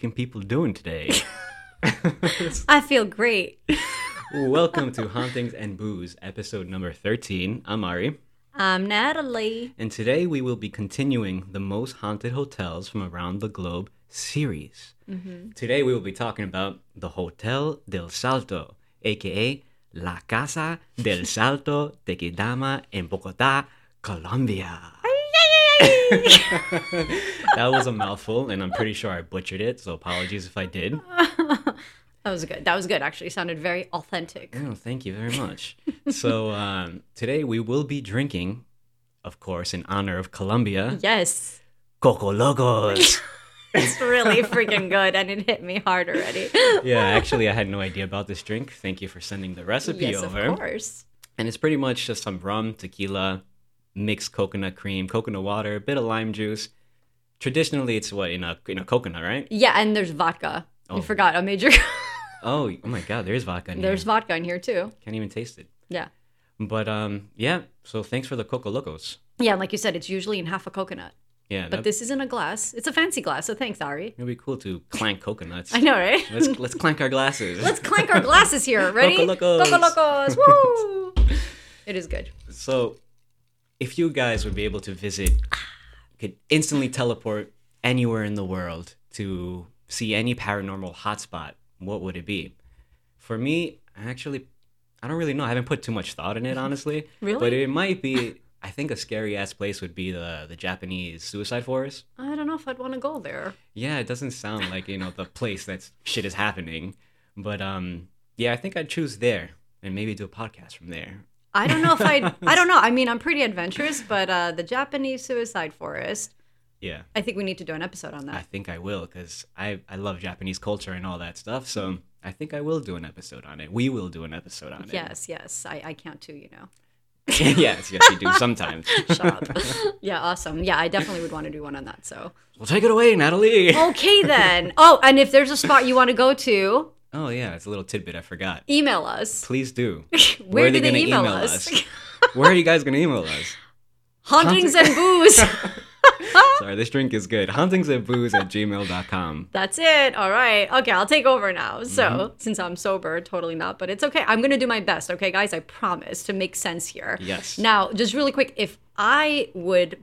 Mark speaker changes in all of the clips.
Speaker 1: fine-looking people doing today?
Speaker 2: I feel great.
Speaker 1: Welcome to Hauntings and Booze, episode number 13. I'm Ari,
Speaker 2: I'm Natalie.
Speaker 1: and today we will be continuing the most haunted hotels from around the globe series. Mm-hmm. Today we will be talking about the Hotel del Salto, aka La Casa del Salto Tequendama in Bogota, Colombia. that was a mouthful, and I'm pretty sure I butchered it, so apologies if I did.
Speaker 2: That was good. That was good. Actually, sounded very authentic.
Speaker 1: Oh, thank you very much. so um, today we will be drinking, of course, in honor of Colombia,
Speaker 2: Yes.
Speaker 1: Coco Locos.
Speaker 2: It's really freaking good, and it hit me hard already.
Speaker 1: yeah, actually, I had no idea about this drink. Thank you for sending the recipe
Speaker 2: yes,
Speaker 1: over.
Speaker 2: of course.
Speaker 1: And it's pretty much just some rum, tequila, mixed coconut cream, coconut water, a bit of lime juice. Traditionally, it's what in a in a coconut, right?
Speaker 2: Yeah, and there's vodka.
Speaker 1: Oh.
Speaker 2: You forgot a major.
Speaker 1: Oh, oh my God, there's vodka in
Speaker 2: there's
Speaker 1: here.
Speaker 2: vodka in here too.
Speaker 1: Can't even taste it.
Speaker 2: Yeah.
Speaker 1: But um, yeah. So thanks for the Coco Locos.
Speaker 2: Yeah, and like you said, it's usually in half a coconut.
Speaker 1: Yeah,
Speaker 2: But
Speaker 1: that,
Speaker 2: this isn't a glass. It's a fancy glass, so thanks, Ari.
Speaker 1: it'd be cool to clank coconuts.
Speaker 2: I know, right?
Speaker 1: Let's let's clank our glasses.
Speaker 2: Let's clank our glasses here. Ready?
Speaker 1: Coco Locos.
Speaker 2: Coco Locos. Woo! It is good.
Speaker 1: So, if you guys would be able to visit, could instantly teleport anywhere in the world to see any paranormal hotspot, what would it be? For me, I actually, I don't really know. I haven't put too much thought in it, honestly.
Speaker 2: Really?
Speaker 1: But it might be. I think a scary ass place would be the the Japanese suicide forest.
Speaker 2: I don't know if I'd want to go there.
Speaker 1: Yeah, it doesn't sound like you know the place that shit is happening, but um, yeah, I think I'd choose there and maybe do a podcast from there.
Speaker 2: I don't know if I. I don't know. I mean, I'm pretty adventurous, but uh, the Japanese suicide forest.
Speaker 1: Yeah.
Speaker 2: I think we need to do an episode on that.
Speaker 1: I think I will because I, I love Japanese culture and all that stuff. So I think I will do an episode on it. We will do an episode on it.
Speaker 2: Yes, yes. I, I count too. You know.
Speaker 1: yes, yes, you do sometimes.
Speaker 2: Yeah, awesome. Yeah, I definitely would want to do one on that. So
Speaker 1: well, take it away, Natalie.
Speaker 2: okay then. Oh, and if there's a spot you want to go to,
Speaker 1: Oh yeah, it's a little tidbit I forgot.
Speaker 2: email us.
Speaker 1: Please do.
Speaker 2: Where,
Speaker 1: are
Speaker 2: do
Speaker 1: they
Speaker 2: they
Speaker 1: gonna
Speaker 2: email,
Speaker 1: email
Speaker 2: us?
Speaker 1: us? Where are you guys gonna email us?
Speaker 2: Hauntings and booze.
Speaker 1: Sorry, this drink is good. Hauntings and booze at gmail.com.
Speaker 2: That's it. All right. Okay, I'll take over now. So,
Speaker 1: Mm-hmm.
Speaker 2: since I'm sober, totally not, but it's okay. I'm going to do my best. Okay, guys, I promise to make sense here.
Speaker 1: Yes.
Speaker 2: Now, just really quick, if I would,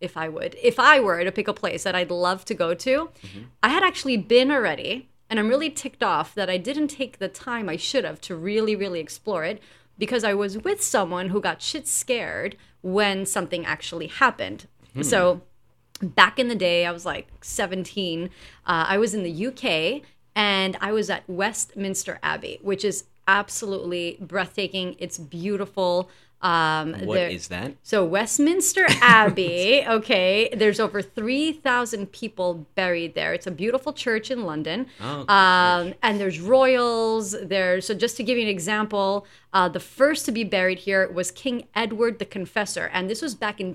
Speaker 2: if I would, if I were to pick a place that I'd love to go to,
Speaker 1: Mm-hmm.
Speaker 2: I had actually been already, and I'm really ticked off that I didn't take the time I should have to really, really explore it because I was with someone who got shit scared when something actually happened. So, back in the day, I was like 17. Uh, I was in the UK and I was at Westminster Abbey, which is absolutely breathtaking. It's beautiful. Um,
Speaker 1: What
Speaker 2: there-
Speaker 1: is that?
Speaker 2: so Westminster Abbey, okay, there's over 3,000 people buried there. It's a beautiful church in London.
Speaker 1: Oh,
Speaker 2: um, and there's royals there. So just to give you an example, uh, the first to be buried here was King Edward the Confessor. And this was back in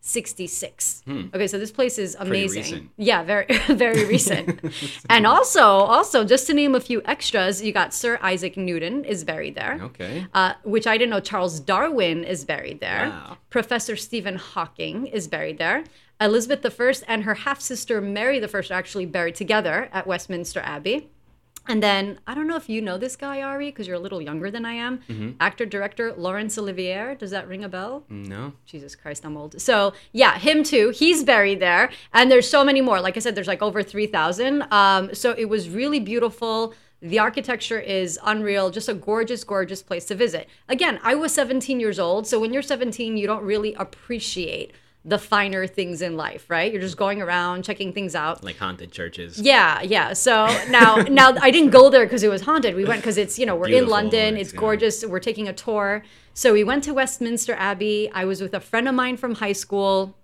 Speaker 2: 1066. Okay, so this place is amazing. Yeah, very very recent. and also, also just to name a few extras, you got Sir Isaac Newton is buried there
Speaker 1: Okay.
Speaker 2: uh, which I didn't know Charles Darwin is buried there.
Speaker 1: Wow.
Speaker 2: Professor Stephen Hawking is buried there. Elizabeth I and her half sister Mary I are actually buried together at Westminster Abbey. And then I don't know if you know this guy, Ari, because you're a little younger than I am.
Speaker 1: Mm-hmm.
Speaker 2: Actor director Laurence Olivier. Does that ring a bell?
Speaker 1: No.
Speaker 2: Jesus Christ, I'm old. So yeah, him too. He's buried there, and there's so many more. Like I said, there's like over three thousand. Um, so it was really beautiful. The architecture is unreal. Just a gorgeous, gorgeous place to visit. Again, I was 17 years old, so when you're 17, you don't really appreciate the finer things in life, right? You're just going around checking things out.
Speaker 1: Like haunted churches.
Speaker 2: Yeah, yeah. So now, now I didn't go there because it was haunted. We went because it's you know we're in London.
Speaker 1: it's, yeah.
Speaker 2: gorgeous. We're taking a tour. So we went to Westminster Abbey. I was with a friend of mine from high school.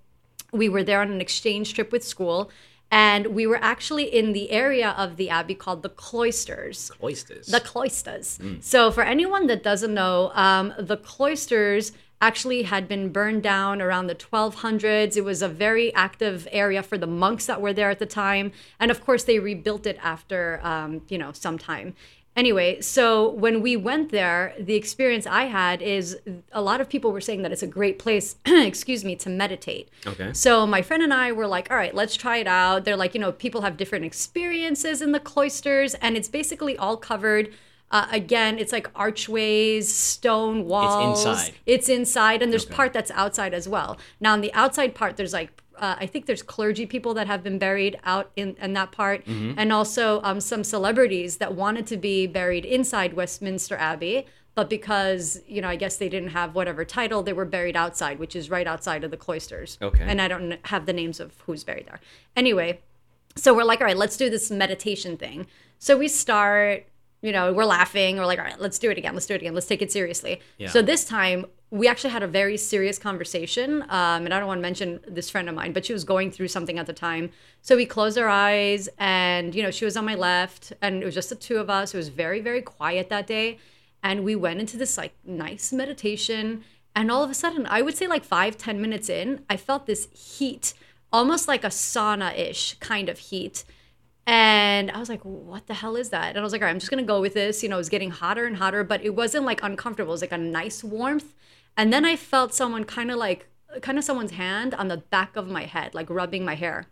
Speaker 2: We were there on an exchange trip with school, and we were actually in the area of the abbey called the cloisters.
Speaker 1: Oysters.
Speaker 2: The cloisters. So, for anyone that doesn't know, um, the cloisters actually had been burned down around the 1200s. It was a very active area for the monks that were there at the time, and of course, they rebuilt it after, um, you know, some time. Anyway, so when we went there, the experience I had is a lot of people were saying that it's a great place, excuse me, to meditate.
Speaker 1: Okay.
Speaker 2: So my friend and I were like, all right, let's try it out. They're like, you know, people have different experiences in the cloisters, and it's basically all covered. Uh, again, it's like archways, stone walls.
Speaker 1: It's inside.
Speaker 2: It's inside, and there's
Speaker 1: Okay.
Speaker 2: part that's outside as well. Now, on the outside part, there's like uh, I think there's clergy people that have been buried out in, in that part, and also um, some celebrities that wanted to be buried inside Westminster Abbey, but because you know, I guess they didn't have whatever title, they were buried outside, which is right outside of the cloisters.
Speaker 1: Okay.
Speaker 2: And I don't have the names of who's buried there. Anyway, so we're like, all right, let's do this meditation thing. So we start, you know, we're laughing. We're like, all right, let's do it again. Let's do it again. Let's take it seriously.
Speaker 1: Yeah.
Speaker 2: So this time we actually had a very serious conversation. Um, and I don't want to mention this friend of mine, but she was going through something at the time. So we closed our eyes and, you know, she was on my left and it was just the two of us. It was very, very quiet that day. And we went into this like nice meditation. And all of a sudden, I would say like five, ten minutes in, I felt this heat, almost like a sauna ish kind of heat. And I was like, what the hell is that? And I was like, all right, I'm just going to go with this. You know, it was getting hotter and hotter, but it wasn't like uncomfortable. It was like a nice warmth. And then I felt someone kind of like, kind of someone's hand on the back of my head, like rubbing my hair.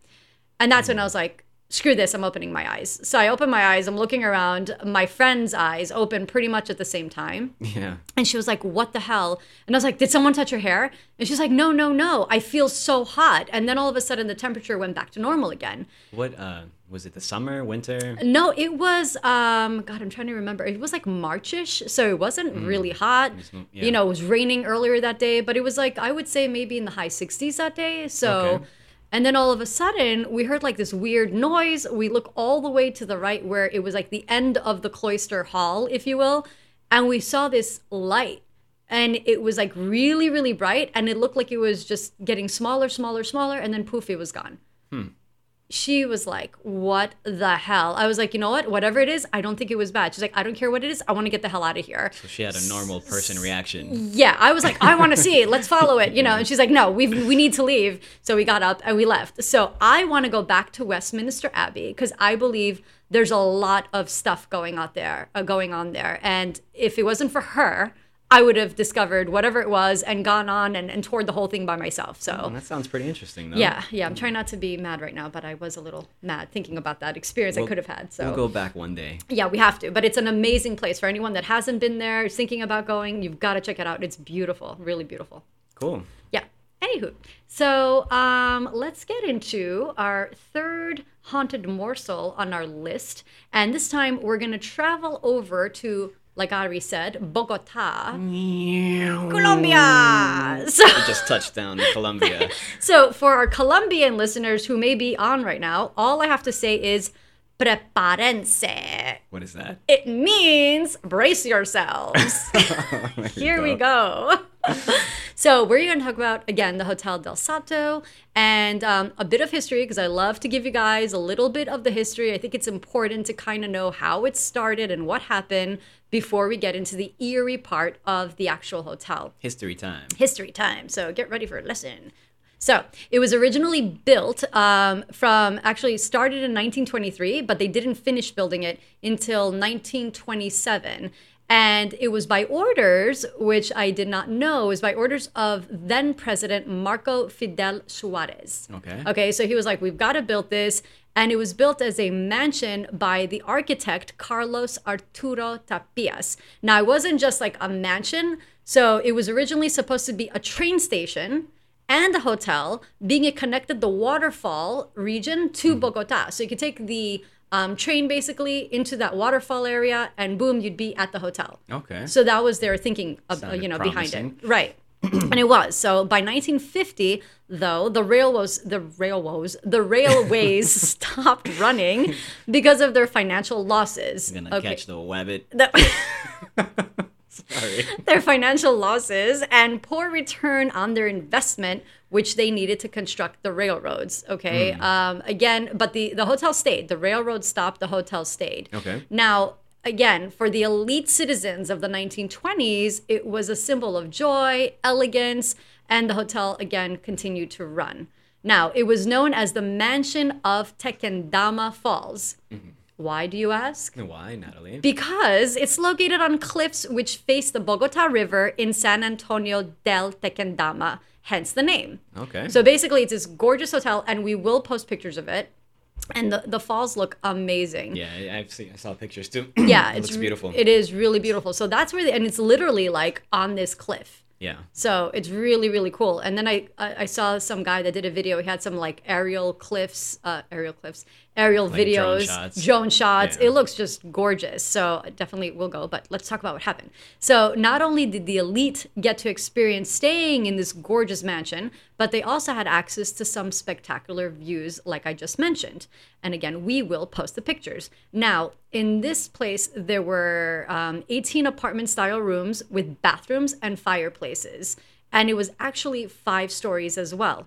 Speaker 2: And that's when I was like, screw this, I'm opening my eyes. So I open my eyes, I'm looking around. My friend's eyes open pretty much at the same time.
Speaker 1: Yeah.
Speaker 2: And she was like, What the hell? And I was like, Did someone touch your hair? And she's like, No, no, no. I feel so hot. And then all of a sudden the temperature went back to normal again.
Speaker 1: What uh was it? The summer, winter?
Speaker 2: No, it was um God, I'm trying to remember. It was like Marchish, so it wasn't really hot.
Speaker 1: mm, yeah.
Speaker 2: You know, it was raining earlier that day, but it was like I would say maybe in the high 60s that day. So
Speaker 1: Okay.
Speaker 2: and then all of a sudden, we heard like this weird noise. We look all the way to the right where it was like the end of the cloister hall, if you will, and we saw this light. And it was like really, really bright, and it looked like it was just getting smaller, smaller, smaller, and then poof, it was gone she was like, What the hell? I was like, You know what? Whatever it is, I don't think it was bad. She's like, I don't care what it is. I want to get the hell out of here.
Speaker 1: So she had a normal person reaction.
Speaker 2: Yeah. I was like, I want to see it. Let's follow it. You know, and she's like, No, we we need to leave. So we got up and we left. So I want to go back to Westminster Abbey because I believe there's a lot of stuff going out there, uh, going on there. And if it wasn't for her, I would have discovered whatever it was and gone on and, and toured the whole thing by myself. So
Speaker 1: Oh, that sounds pretty interesting, though.
Speaker 2: yeah, yeah. I'm trying not to be mad right now, but I was a little mad thinking about that experience I
Speaker 1: We'll-
Speaker 2: could have had. So
Speaker 1: We'll go back one day.
Speaker 2: yeah, we have to. But it's an amazing place for anyone that hasn't been there, is thinking about going. You've got to check it out. It's beautiful, really beautiful.
Speaker 1: Cool.
Speaker 2: Yeah. Anywho, so um, let's get into our third haunted morsel on our list, and this time we're gonna travel over to, like Ari said, Bogota, Colombia. So.
Speaker 1: We just touched down in Colombia.
Speaker 2: So, for our Colombian listeners who may be on right now, all I have to say is prepárense.
Speaker 1: What is that?
Speaker 2: It means brace yourselves. Here we go. so, we're going to talk about, again, the Hotel del Salto and um, a bit of history because I love to give you guys a little bit of the history. I think it's important to kind of know how it started and what happened before we get into the eerie part of the actual hotel
Speaker 1: History time.
Speaker 2: history time. So get ready for a lesson. So it was originally built um, from actually started in 1923, but they didn't finish building it until 1927. And it was by orders, which I did not know, is by orders of then President Marco Fidel Suarez.
Speaker 1: Okay.
Speaker 2: Okay, so he was like, we've got to build this. And it was built as a mansion by the architect Carlos Arturo Tapias. Now, it wasn't just like a mansion. So it was originally supposed to be a train station and a hotel, being it connected the waterfall region to mm-hmm. Bogota. So you could take the um, train basically into that waterfall area, and boom, you'd be at the hotel.
Speaker 1: Okay.
Speaker 2: So that was their thinking, of, uh, you know, behind it, right? and it was. So by 1950, though, the railways, the railways, the railways stopped running because of their financial losses.
Speaker 1: I'm gonna catch the wabbit.
Speaker 2: The-
Speaker 1: Sorry.
Speaker 2: their financial losses and poor return on their investment which they needed to construct the railroads okay? Um, again but the, the hotel stayed. The railroad stopped the hotel stayed.
Speaker 1: Okay.
Speaker 2: now again for the elite citizens of the 1920s it was a symbol of joy elegance and the hotel again continued to run. Now it was known as the mansion of Tequendama falls Why do you ask?
Speaker 1: Why, Natalie?
Speaker 2: Because it's located on cliffs which face the Bogota River in San Antonio del Tequendama, hence the name.
Speaker 1: okay.
Speaker 2: So basically, it's this gorgeous hotel, and we will post pictures of it. And the, the falls look amazing.
Speaker 1: yeah, I- I've seen. I saw pictures too.
Speaker 2: Yeah,
Speaker 1: it
Speaker 2: it's
Speaker 1: looks beautiful.
Speaker 2: It is really beautiful. So that's where, the, and it's literally like on this cliff.
Speaker 1: yeah.
Speaker 2: So it's really really cool. And then I I I saw some guy that did a video. He had some like aerial cliffs, uh, aerial cliffs, aerial
Speaker 1: Like drone
Speaker 2: videos,
Speaker 1: shots.
Speaker 2: drone shots.
Speaker 1: Yeah.
Speaker 2: It looks just gorgeous. So definitely we'll go. But let's talk about what happened. So not only did the elite get to experience staying in this gorgeous mansion, but they also had access to some spectacular views, like I just mentioned. And again, we will post the pictures. Now, in this place, there were um, 18 apartment style rooms with bathrooms and fireplaces. And it was actually five stories as well.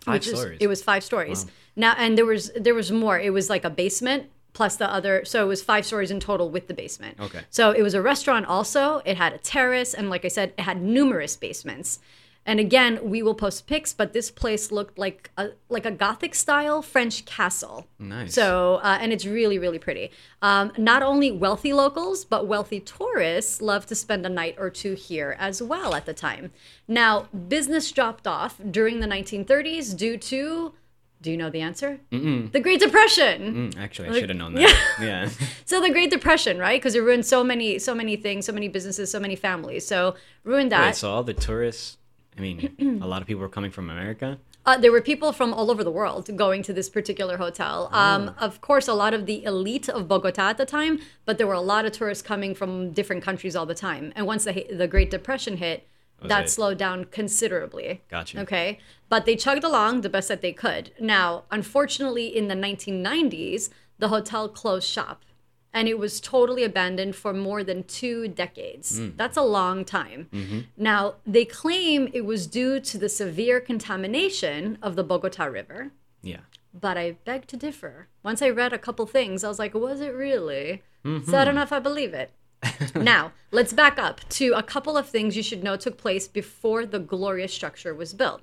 Speaker 1: Five
Speaker 2: which is-
Speaker 1: stories.
Speaker 2: it was five stories. Now, and there was there was more. It was like a basement plus the other. So it was five stories in total with the basement.
Speaker 1: Okay.
Speaker 2: So it was a restaurant also. It had a terrace, and like I said, it had numerous basements. And again, we will post pics, but this place looked like a like a Gothic style French castle.
Speaker 1: Nice.
Speaker 2: So, uh, and it's really, really pretty. Um, not only wealthy locals, but wealthy tourists love to spend a night or two here as well at the time. Now, business dropped off during the 1930s due to, do you know the answer? Mm-mm. The Great Depression.
Speaker 1: Mm, Actually, I should have known that. Yeah.
Speaker 2: So the Great Depression, right? Because it ruined so many, so many things, so many businesses, so many families. So ruined that.
Speaker 1: Wait, so all the tourists. I mean, a lot of people were coming from America.
Speaker 2: Uh, there were people from all over the world going to this particular hotel. Um, Of course, a lot of the elite of Bogota at the time, but there were a lot of tourists coming from different countries all the time. And once the the Great Depression hit, that
Speaker 1: it-
Speaker 2: slowed down considerably.
Speaker 1: Gotcha.
Speaker 2: Okay, but they chugged along the best that they could. Now, unfortunately, in the 1990s, the hotel closed shop. And it was totally abandoned for more than two decades. Hmm. That's a long time. Mm-hmm. Now, they claim it was due to the severe contamination of the Bogota River,
Speaker 1: Yeah.
Speaker 2: but I beg to differ. Once I read a couple things, I was like, was it really? Mm-hmm. So I don't know if I believe it. now, let's back up to a couple of things you should know took place before the glorious structure was built.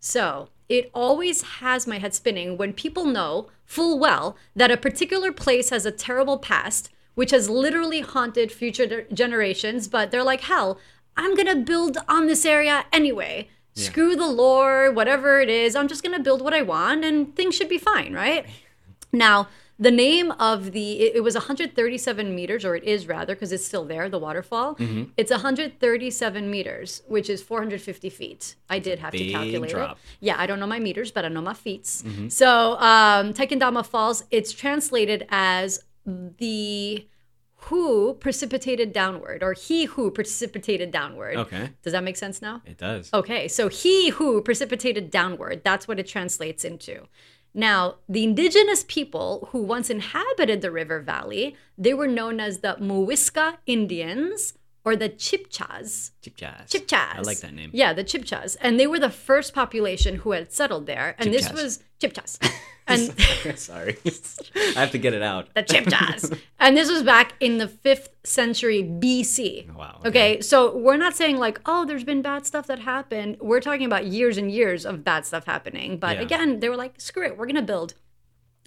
Speaker 2: So, it always has my head spinning when people know full well that a particular place has a terrible past, which has literally haunted future generations, but they're like, hell, I'm gonna build on this area anyway. Screw the lore, whatever it is, I'm just gonna build what I want and things should be fine, right? Now, the name of the it, it was 137 meters, or it is rather, because it's still there, the waterfall. It's 137 meters, which is 450 feet. I did have to calculate
Speaker 1: drop.
Speaker 2: it. Yeah, I don't know my meters, but I know my feet. So, um, Falls, it's translated as the who precipitated downward, or he who precipitated downward.
Speaker 1: Okay.
Speaker 2: Does that make sense now?
Speaker 1: It does.
Speaker 2: Okay, so he who precipitated downward, that's what it translates into. Now, the indigenous people who once inhabited the river valley, they were known as the Muisca Indians or the Chipchas.
Speaker 1: Chipchas.
Speaker 2: Chipchas.
Speaker 1: I like that name.
Speaker 2: Yeah, the Chipchas. And they were the first population who had settled there. And this was Chipchas. And
Speaker 1: Sorry. I have to get it out.
Speaker 2: the Chipchas. and this was back in the 5th century BC.
Speaker 1: Wow,
Speaker 2: Okay.
Speaker 1: okay.
Speaker 2: so we're not saying like, oh, there's been bad stuff that happened. We're talking about years and years of bad stuff happening. But
Speaker 1: Yeah.
Speaker 2: again, they were like, screw it, we're going to build.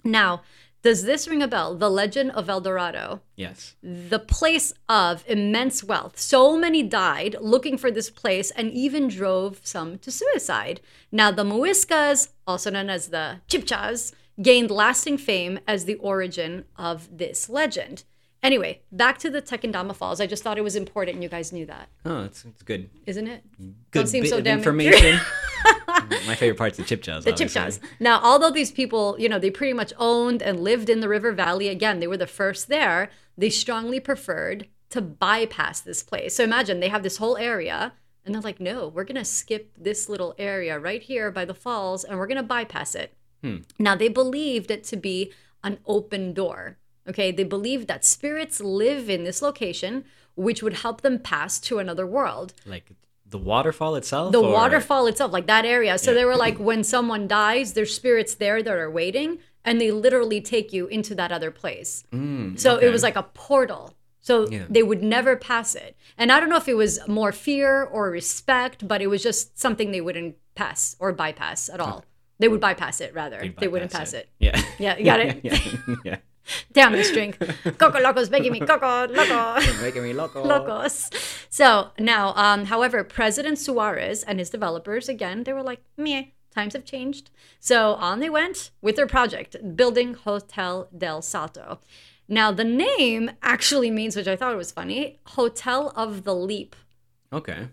Speaker 2: Now, does this ring a bell? The legend of El Dorado
Speaker 1: Yes.
Speaker 2: the place of immense wealth. So many died looking for this place and even drove some to suicide. Now, the Muiscas, also known as the Chipchas, gained lasting fame as the origin of this legend. Anyway, back to the Tequendama Falls. I just thought it was important and you guys knew that,
Speaker 1: Oh, it's, it's good.
Speaker 2: isn't it?
Speaker 1: Good
Speaker 2: Don't seem
Speaker 1: bit
Speaker 2: so
Speaker 1: of
Speaker 2: damn
Speaker 1: information. My favorite part's the chip Chipchas.
Speaker 2: the
Speaker 1: obviously.
Speaker 2: Chipchas. Now, although these people, you know, they pretty much owned and lived in the river valley, again, they were the first there, they strongly preferred to bypass this place. So imagine they have this whole area, and they're like, no, we're going to skip this little area right here by the falls, and we're going to bypass it. Hmm. Now, they believed it to be an open door. Okay, they believed that spirits live in this location, which would help them pass to another world
Speaker 1: Like the waterfall itself?
Speaker 2: the
Speaker 1: or-
Speaker 2: waterfall itself, like that area. So
Speaker 1: Yeah.
Speaker 2: they were like, when someone dies, there's spirits there that are waiting, and they literally take you into that other place.
Speaker 1: Mm,
Speaker 2: so
Speaker 1: okay.
Speaker 2: it was like a portal. So
Speaker 1: Yeah.
Speaker 2: they would never pass it. And I don't know if it was more fear or respect, but it was just something they wouldn't pass or bypass at all. They would bypass it rather.
Speaker 1: They'd
Speaker 2: they wouldn't pass it.
Speaker 1: Yeah.
Speaker 2: Yeah, you got it?
Speaker 1: yeah.
Speaker 2: Damn this drink. Coco Locos making me Coco Loco.
Speaker 1: Making me loco.
Speaker 2: Locos. So now, um, however, President Suarez and his developers, again, they were like, meh, times have changed. So on they went with their project, building Hotel del Salto. Now, the name actually means, which I thought was funny, Hotel of the Leap.
Speaker 1: Okay.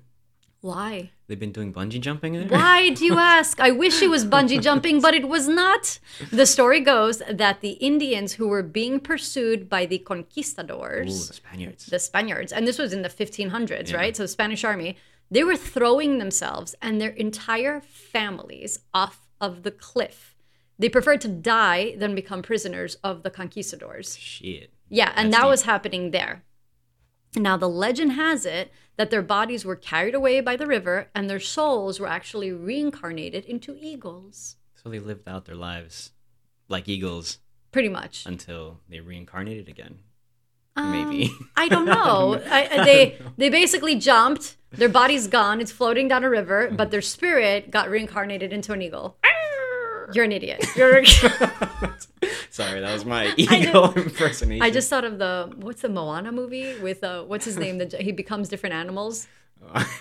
Speaker 2: Why?
Speaker 1: They've been doing bungee jumping there?
Speaker 2: Why do you ask? I wish it was bungee jumping, but it was not. The story goes that the Indians who were being pursued by the
Speaker 1: Ooh,
Speaker 2: conquistadors,
Speaker 1: the Spaniards.
Speaker 2: the Spaniards, and this was in the 1500s,
Speaker 1: Yeah.
Speaker 2: right? So the Spanish army, they were throwing themselves and their entire families off of the cliff. They preferred to die than become prisoners of the conquistadors.
Speaker 1: Shit.
Speaker 2: Yeah, and
Speaker 1: That's
Speaker 2: that
Speaker 1: deep.
Speaker 2: was happening there. Now, the legend has it that their bodies were carried away by the river and their souls were actually reincarnated into eagles.
Speaker 1: So they lived out their lives like eagles
Speaker 2: Pretty much.
Speaker 1: until they reincarnated again.
Speaker 2: Um,
Speaker 1: Maybe.
Speaker 2: I don't know. I, they they basically jumped. Their body's gone. It's floating down a river, but their spirit got reincarnated into an eagle. You're an idiot. You're.
Speaker 1: Sorry, that was my eagle impersonation.
Speaker 2: I just thought of the what's the Moana movie with uh what's his name? The, he becomes different animals.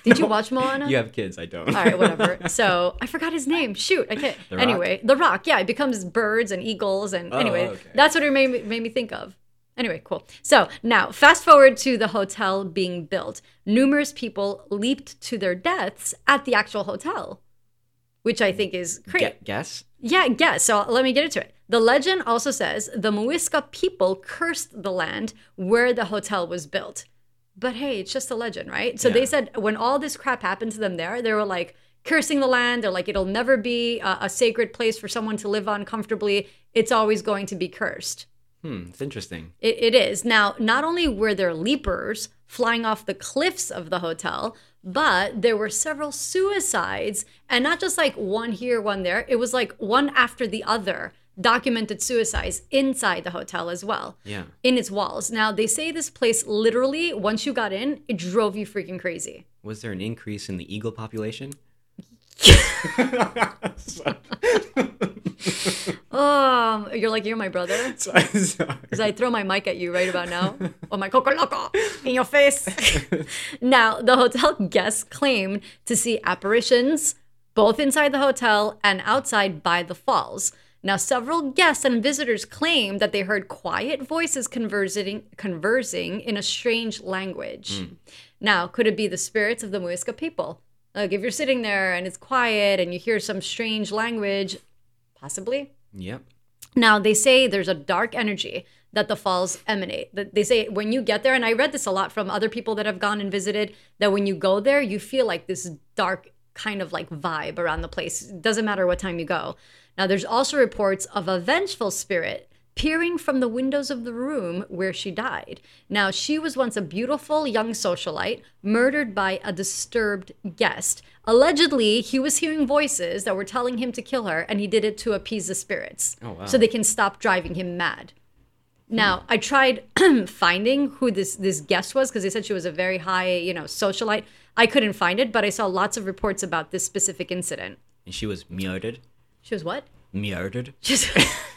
Speaker 2: Did you watch Moana?
Speaker 1: You have kids, I don't.
Speaker 2: All right, whatever. So I forgot his name. Shoot, I can't.
Speaker 1: The
Speaker 2: anyway, The Rock. Yeah, it becomes birds and eagles, and
Speaker 1: Oh,
Speaker 2: anyway,
Speaker 1: okay.
Speaker 2: that's what it made me, made me think of. Anyway, cool. So now, fast forward to the hotel being built. Numerous people leaped to their deaths at the actual hotel, which I think is crazy.
Speaker 1: Gu- guess?
Speaker 2: Yeah, guess. So let me get into it. The legend also says the Muisca people cursed the land where the hotel was built. But hey, it's just a legend, right? So
Speaker 1: Yeah.
Speaker 2: they said when all this crap happened to them there, they were like cursing the land. They're like, it'll never be a, a sacred place for someone to live on comfortably. It's always going to be cursed.
Speaker 1: Hmm, it's interesting.
Speaker 2: It, it is. Now, not only were there leapers flying off the cliffs of the hotel, but there were several suicides, and not just like one here, one there. It was like one after the other documented suicides inside the hotel as well,
Speaker 1: Yeah.
Speaker 2: in its walls. Now, they say this place literally, once you got in, it drove you freaking crazy.
Speaker 1: Was there an increase in the eagle population?
Speaker 2: Um, you're like, you're my brother. Because I throw my mic at you right about now. Oh my coco loco in your face. now, the hotel guests claimed to see apparitions both inside the hotel and outside by the falls. Now, several guests and visitors claimed that they heard quiet voices conversing, conversing in a strange language. Now, could it be the spirits of the Muisca people? Like, if you're sitting there and it's quiet and you hear some strange language, possibly.
Speaker 1: Yep.
Speaker 2: Now, they say there's a dark energy that the falls emanate. That They say when you get there, and I read this a lot from other people that have gone and visited, that when you go there, you feel like this dark kind of like vibe around the place. It doesn't matter what time you go. Now, there's also reports of a vengeful spirit peering from the windows of the room where she died. Now, she was once a beautiful young socialite murdered by a disturbed guest. Allegedly, he was hearing voices that were telling him to kill her, and he did it to appease the spirits
Speaker 1: Oh, wow.
Speaker 2: so they can stop driving him mad. Now, I tried finding who this this guest was because they said she was a very high, you know, socialite. I couldn't find it, but I saw lots of reports about this specific incident.
Speaker 1: And she was murdered.
Speaker 2: She was what?
Speaker 1: Murdered.
Speaker 2: She's.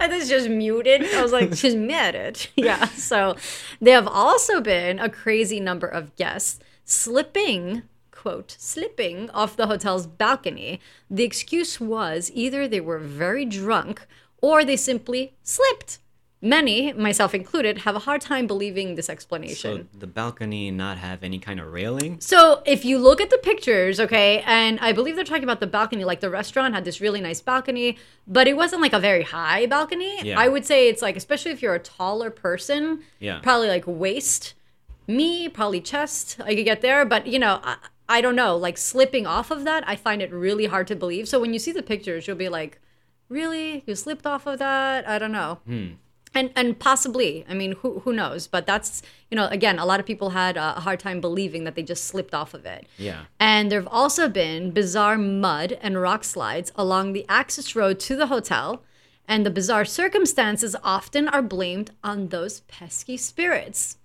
Speaker 2: I was muted. I was like, she's muted. Yeah. So there have also been a crazy number of guests slipping, quote, slipping off the hotel's balcony. The excuse was either they were very drunk or they simply slipped. Many, myself included, have a hard time believing this explanation.
Speaker 1: So the balcony not have any kind of railing?
Speaker 2: So if you look at the pictures, okay, and I believe they're talking about the balcony, like the restaurant had this really nice balcony, but it wasn't like a very high balcony.
Speaker 1: Yeah.
Speaker 2: I would say it's like, especially if you're a taller person,
Speaker 1: Yeah.
Speaker 2: probably like waist. Me, probably chest. I could get there, but you know, I, I don't know. Like slipping off of that, I find it really hard to believe. So when you see the pictures, you'll be like, really? You slipped off of that? I don't know hmm. And and possibly i mean who who knows but that's you know again a lot of people had a hard time believing that they just slipped off of it
Speaker 1: Yeah.
Speaker 2: and there have also been bizarre mud and rock slides along the access road to the hotel and the bizarre circumstances often are blamed on those pesky spirits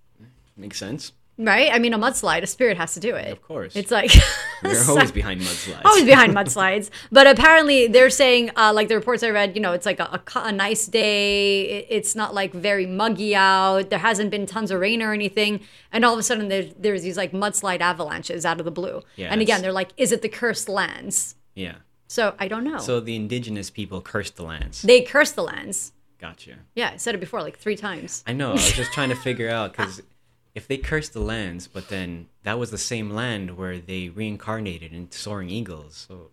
Speaker 1: Makes sense.
Speaker 2: Right? I mean, a mudslide, a spirit has to do it.
Speaker 1: Of course.
Speaker 2: It's like
Speaker 1: They're always behind mudslides.
Speaker 2: always behind mudslides. But apparently, they're saying, uh, like the reports I read, you know, it's like a, a, a nice day. It, it's not like very muggy out. There hasn't been tons of rain or anything. And all of a sudden, there's, there's these like mudslide avalanches out of the blue.
Speaker 1: Yeah,
Speaker 2: and again, they're like, is it the cursed lands?
Speaker 1: yeah.
Speaker 2: So I don't know.
Speaker 1: So the indigenous people cursed the lands.
Speaker 2: they cursed the lands.
Speaker 1: Gotcha.
Speaker 2: Yeah, I said it before like three times.
Speaker 1: I know. I was just trying to figure out because if they cursed the lands, but then that was the same land where they reincarnated into soaring eagles. So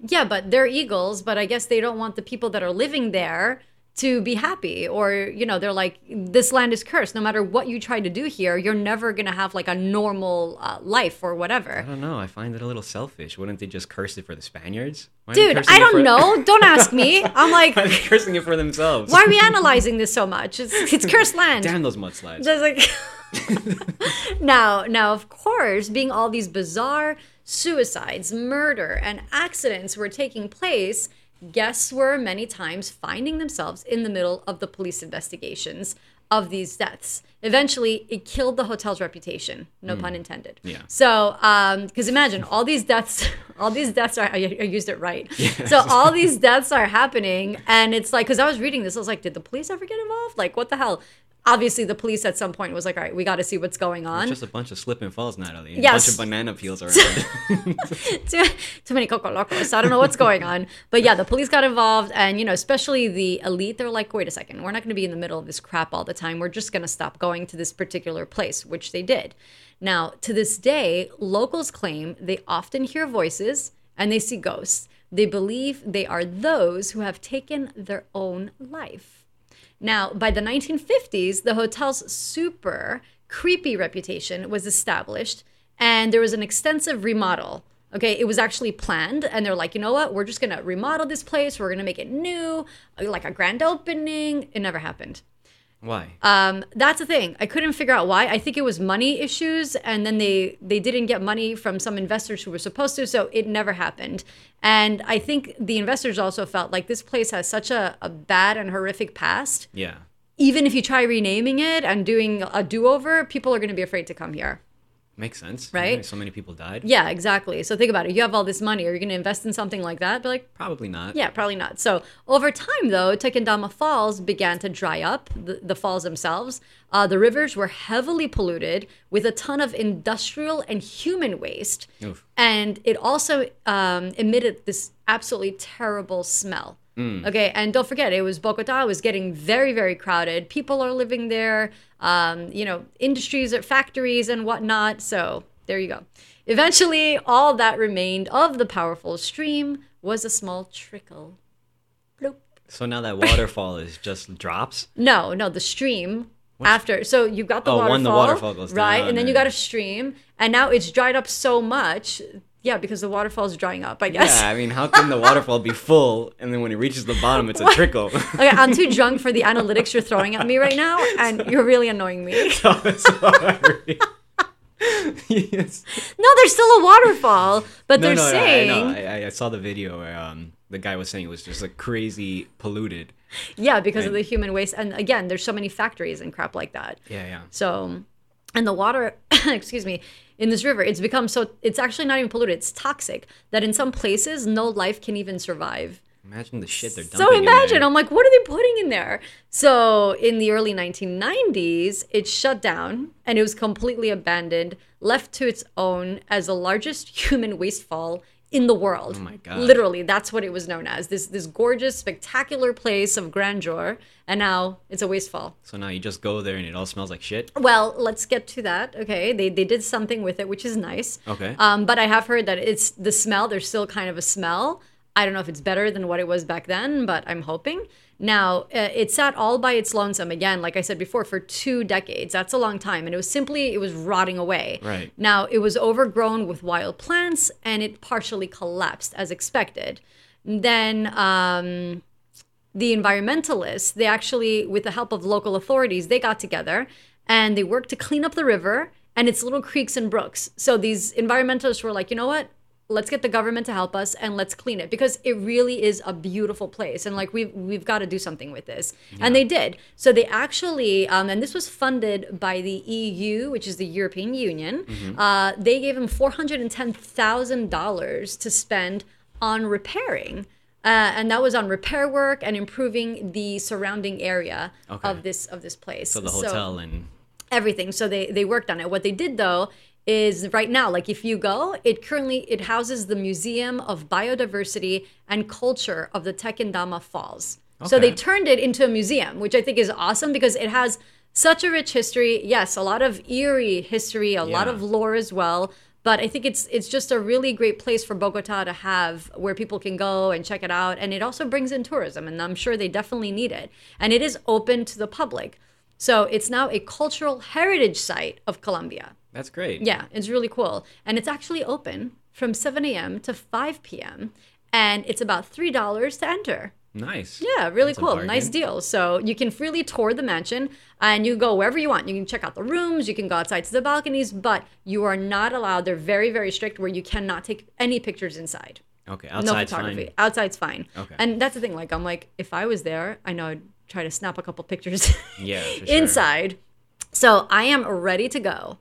Speaker 2: Yeah, but they're eagles, but I guess they don't want the people that are living there to be happy or you know they're like this land is cursed no matter what you try to do here you're never going to have like a normal uh, life or whatever I
Speaker 1: don't know. I find it a little selfish. Wouldn't they just curse it for the Spaniards? Why
Speaker 2: dude i don't know don't ask me i'm like
Speaker 1: Why are they cursing it for themselves?
Speaker 2: why are we analyzing this so much it's, it's cursed land
Speaker 1: Damn those mudslides.
Speaker 2: Just like now, now, of course, being all these bizarre suicides, murder, and accidents were taking place, guests were many times finding themselves in the middle of the police investigations of these deaths. Eventually, it killed the hotel's reputation. No hmm. pun intended.
Speaker 1: Yeah.
Speaker 2: So, um, because imagine all these deaths, all these deaths are. I, I used it right. So all these deaths are happening, and it's like because I was reading this, I was like, did the police ever get involved? Like, what the hell? Obviously, the police at some point was like, all right, we got to see what's going on.
Speaker 1: Just a bunch of slip and falls, Natalie. A
Speaker 2: Yes.
Speaker 1: bunch of banana peels around.
Speaker 2: too, too many coco locos. I don't know what's going on. But yeah, the police got involved, and you know, especially the elite, they're like, wait a second, we're not going to be in the middle of this crap all the time. We're just going to stop going to this particular place, which they did. Now, to this day, locals claim they often hear voices and they see ghosts. They believe they are those who have taken their own life. Now, by the 1950s, the hotel's super creepy reputation was established, and there was an extensive remodel. Okay, it was actually planned, and they're like, you know what? We're just gonna remodel this place. We're gonna make it new, like a grand opening. It never happened.
Speaker 1: Why?
Speaker 2: Um, that's the thing. I couldn't figure out why. I think it was money issues, and then they they didn't get money from some investors who were supposed to, so it never happened. And I think the investors also felt like this place has such a, a bad and horrific past.
Speaker 1: yeah.
Speaker 2: Even if you try renaming it and doing a do over, people are going to be afraid to come here.
Speaker 1: Makes sense.
Speaker 2: Right?
Speaker 1: Yeah, so many people died.
Speaker 2: Yeah, exactly. So think about it. You have all this money. Are you going to invest in something like that? Be like,
Speaker 1: Probably not.
Speaker 2: yeah, probably not. So over time, though, Tequendama Falls began to dry up, the, the falls themselves. Uh, the rivers were heavily polluted with a ton of industrial and human waste.
Speaker 1: Oof.
Speaker 2: And it also um, emitted this absolutely terrible smell. Okay, and don't forget, it was Bogota. It was getting very, very crowded. People are living there. Um, you know, industries, or factories, and whatnot. So there you go. Eventually, all that remained of the powerful stream was a small trickle. Bloop.
Speaker 1: So now that waterfall is just drops.
Speaker 2: No, no, the stream after. So you got the
Speaker 1: Oh,
Speaker 2: waterfall,
Speaker 1: when the waterfall goes
Speaker 2: right,
Speaker 1: down,
Speaker 2: and then you got a stream, and now it's dried up so much. Yeah, because the waterfall's drying up. I guess.
Speaker 1: Yeah, I mean, how can the waterfall be full and then when it reaches the bottom, it's a trickle?
Speaker 2: Okay, I'm too drunk for the analytics you're throwing at me right now, and you're really annoying me.
Speaker 1: Sorry. yes.
Speaker 2: No, there's still a waterfall, but
Speaker 1: No,
Speaker 2: they're
Speaker 1: no, no,
Speaker 2: saying,
Speaker 1: I know. I, I- I saw the video where um, the guy was saying it was just like crazy polluted.
Speaker 2: yeah, because of the human waste. And again, there's so many factories and crap like that.
Speaker 1: Yeah, yeah.
Speaker 2: So, and the water, excuse me, in this river, it's become so, it's actually not even polluted. It's toxic that in some places, no life can even survive.
Speaker 1: Imagine the shit they're dumping.
Speaker 2: So
Speaker 1: in
Speaker 2: imagine. I'm like, what are they putting in there? So in the early 1990s, it shut down and it was completely abandoned, left to its own as the largest human waste fall in the world.
Speaker 1: Oh my God.
Speaker 2: Literally, that's what it was known as. This this gorgeous, spectacular place of grandeur, and now it's a waste fall.
Speaker 1: So now you just go there and it all smells like shit.
Speaker 2: Well, let's get to that. Okay, they they did something with it, which is nice.
Speaker 1: Okay.
Speaker 2: Um, but I have heard that it's the smell. There's still kind of a smell. I don't know if it's better than what it was back then, but I'm hoping. Now, uh, it sat all by its lonesome again, like I said before, for two decades. That's a long time, and it was simply it was rotting away.
Speaker 1: Right.
Speaker 2: Now, it was overgrown with wild plants, and it partially collapsed as expected. Then. Um, the environmentalists, they actually, with the help of local authorities, they got together and they worked to clean up the river and its little creeks and brooks. So these environmentalists were like, you know what? Let's get the government to help us and let's clean it because it really is a beautiful place. And like we've we've got to do something with this. And they did. So they actually um, and this was funded by the eu which is the european union. Uh, they gave them $410000 to spend on repairing uh, and that was on repair work and improving the surrounding area
Speaker 1: Okay.
Speaker 2: of this of this place.
Speaker 1: So the hotel and
Speaker 2: everything. So they they worked on it. What they did though is right now, like if you go, it currently it houses the Museum of Biodiversity and Culture of the Tequendama Falls. So they turned it into a museum, which I think is awesome because it has such a rich history. Yes, a lot of eerie history, a lot of lore as well. But I think it's it's just a really great place for Bogota to have where people can go and check it out. And it also brings in tourism, and I'm sure they definitely need it. And it is open to the public. So it's now a cultural heritage site of Colombia.
Speaker 1: That's great.
Speaker 2: Yeah, it's really cool. And it's actually open from 7 a.m. to 5 p.m. And it's about $3 to enter.
Speaker 1: Nice.
Speaker 2: Yeah, really
Speaker 1: That's
Speaker 2: cool. Nice deal. So you can freely tour the mansion and you go wherever you want. You can check out the rooms, you can go outside to the balconies, but you are not allowed. They're very, very strict where you cannot take any pictures inside.
Speaker 1: Okay.
Speaker 2: no
Speaker 1: Outside's
Speaker 2: photography.
Speaker 1: fine.
Speaker 2: Outside's fine.
Speaker 1: Okay.
Speaker 2: And that's the thing. Like, I'm like, if I was there, I know I'd try to snap a couple pictures
Speaker 1: Yeah. Sure.
Speaker 2: inside. So I am ready to go.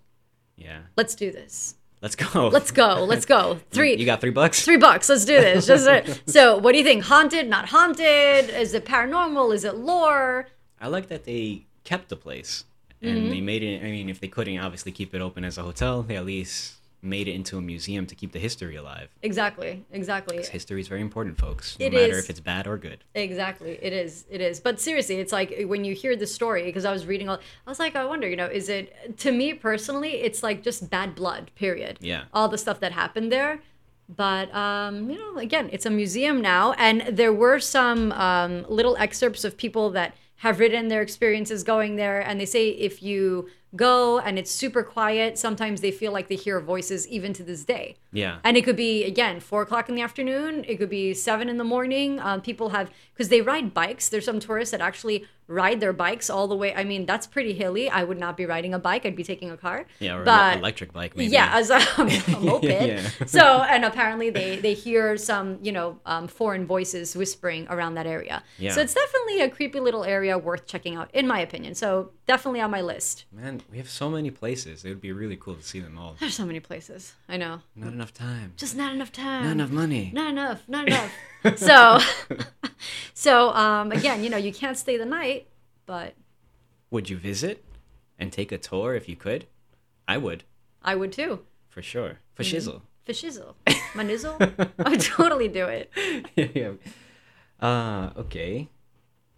Speaker 1: Yeah.
Speaker 2: Let's do this.
Speaker 1: Let's go.
Speaker 2: Let's go. Let's go. Three.
Speaker 1: You got three bucks.
Speaker 2: Three bucks. Let's do this. Just so, what do you think? Haunted? Not haunted? Is it paranormal? Is it lore?
Speaker 1: I like that they kept the place and
Speaker 2: Mm-hmm.
Speaker 1: they made it. I mean, if they couldn't obviously keep it open as a hotel, they at least made it into a museum to keep the history alive.
Speaker 2: Exactly. Exactly.
Speaker 1: History is very important, folks. No
Speaker 2: It
Speaker 1: matter
Speaker 2: is.
Speaker 1: if it's bad or good.
Speaker 2: Exactly. It is. It is. But seriously, it's like when you hear the story, because I was reading all, I was like, I wonder, you know, is it, to me personally, it's like just bad blood, period.
Speaker 1: Yeah.
Speaker 2: All the stuff that happened there. But, um, you know, again, it's a museum now. And there were some um, little excerpts of people that have written their experiences going there. And they say if you go and it's super quiet, sometimes they feel like they hear voices even to this day.
Speaker 1: Yeah.
Speaker 2: And it could be again four o'clock in the afternoon. It could be seven in the morning. Um, people have because they ride bikes. There's some tourists that actually ride their bikes all the way. I mean, that's pretty hilly. I would not be riding a bike. I'd be taking a car.
Speaker 1: yeah. Or
Speaker 2: but
Speaker 1: an electric bike, maybe.
Speaker 2: yeah, as a, a moped.
Speaker 1: Yeah.
Speaker 2: So and apparently they they hear some you know um, foreign voices whispering around that area.
Speaker 1: Yeah.
Speaker 2: So it's definitely a creepy little area worth checking out, in my opinion. So definitely on my list.
Speaker 1: Man, we have so many places. It would be really cool to see them all.
Speaker 2: There's so many places. I know.
Speaker 1: Not enough time.
Speaker 2: Just not enough time.
Speaker 1: Not enough money.
Speaker 2: not enough not enough so so um again you know you can't stay the night but
Speaker 1: Would you visit and take a tour if you could? I would,
Speaker 2: i would too
Speaker 1: for sure. For shizzle.
Speaker 2: for shizzle my nizzle i would totally do it
Speaker 1: yeah. Uh, okay.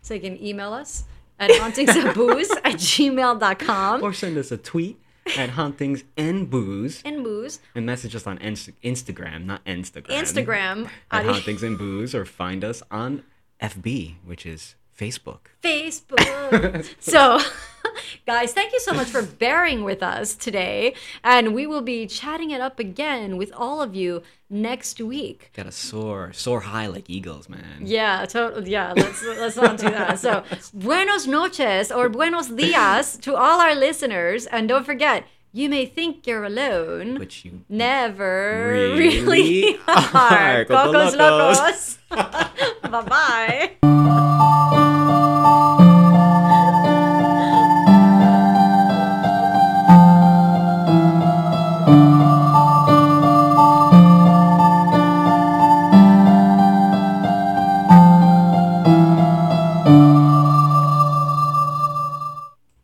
Speaker 2: so you can email us at hauntingsandbooze at gmail.com
Speaker 1: Or send us a tweet at hauntings and booze
Speaker 2: and booze
Speaker 1: and message us on Inst- Instagram, not Instagram.
Speaker 2: instagram
Speaker 1: At
Speaker 2: at
Speaker 1: hauntings and booze, or find us on FB, which is Facebook.
Speaker 2: facebook so guys thank you so much for bearing with us today and we will be chatting it up again with all of you next week
Speaker 1: Got to soar, soar high like eagles, man.
Speaker 2: Yeah, totally. Yeah, let's let's not do that. So, buenos noches or buenos dias to all our listeners, and don't forget, you may think you're alone.
Speaker 1: Which you
Speaker 2: Never
Speaker 1: Really
Speaker 2: really,
Speaker 1: are.
Speaker 2: are. Cocos
Speaker 1: Cocos
Speaker 2: locos. bye bye.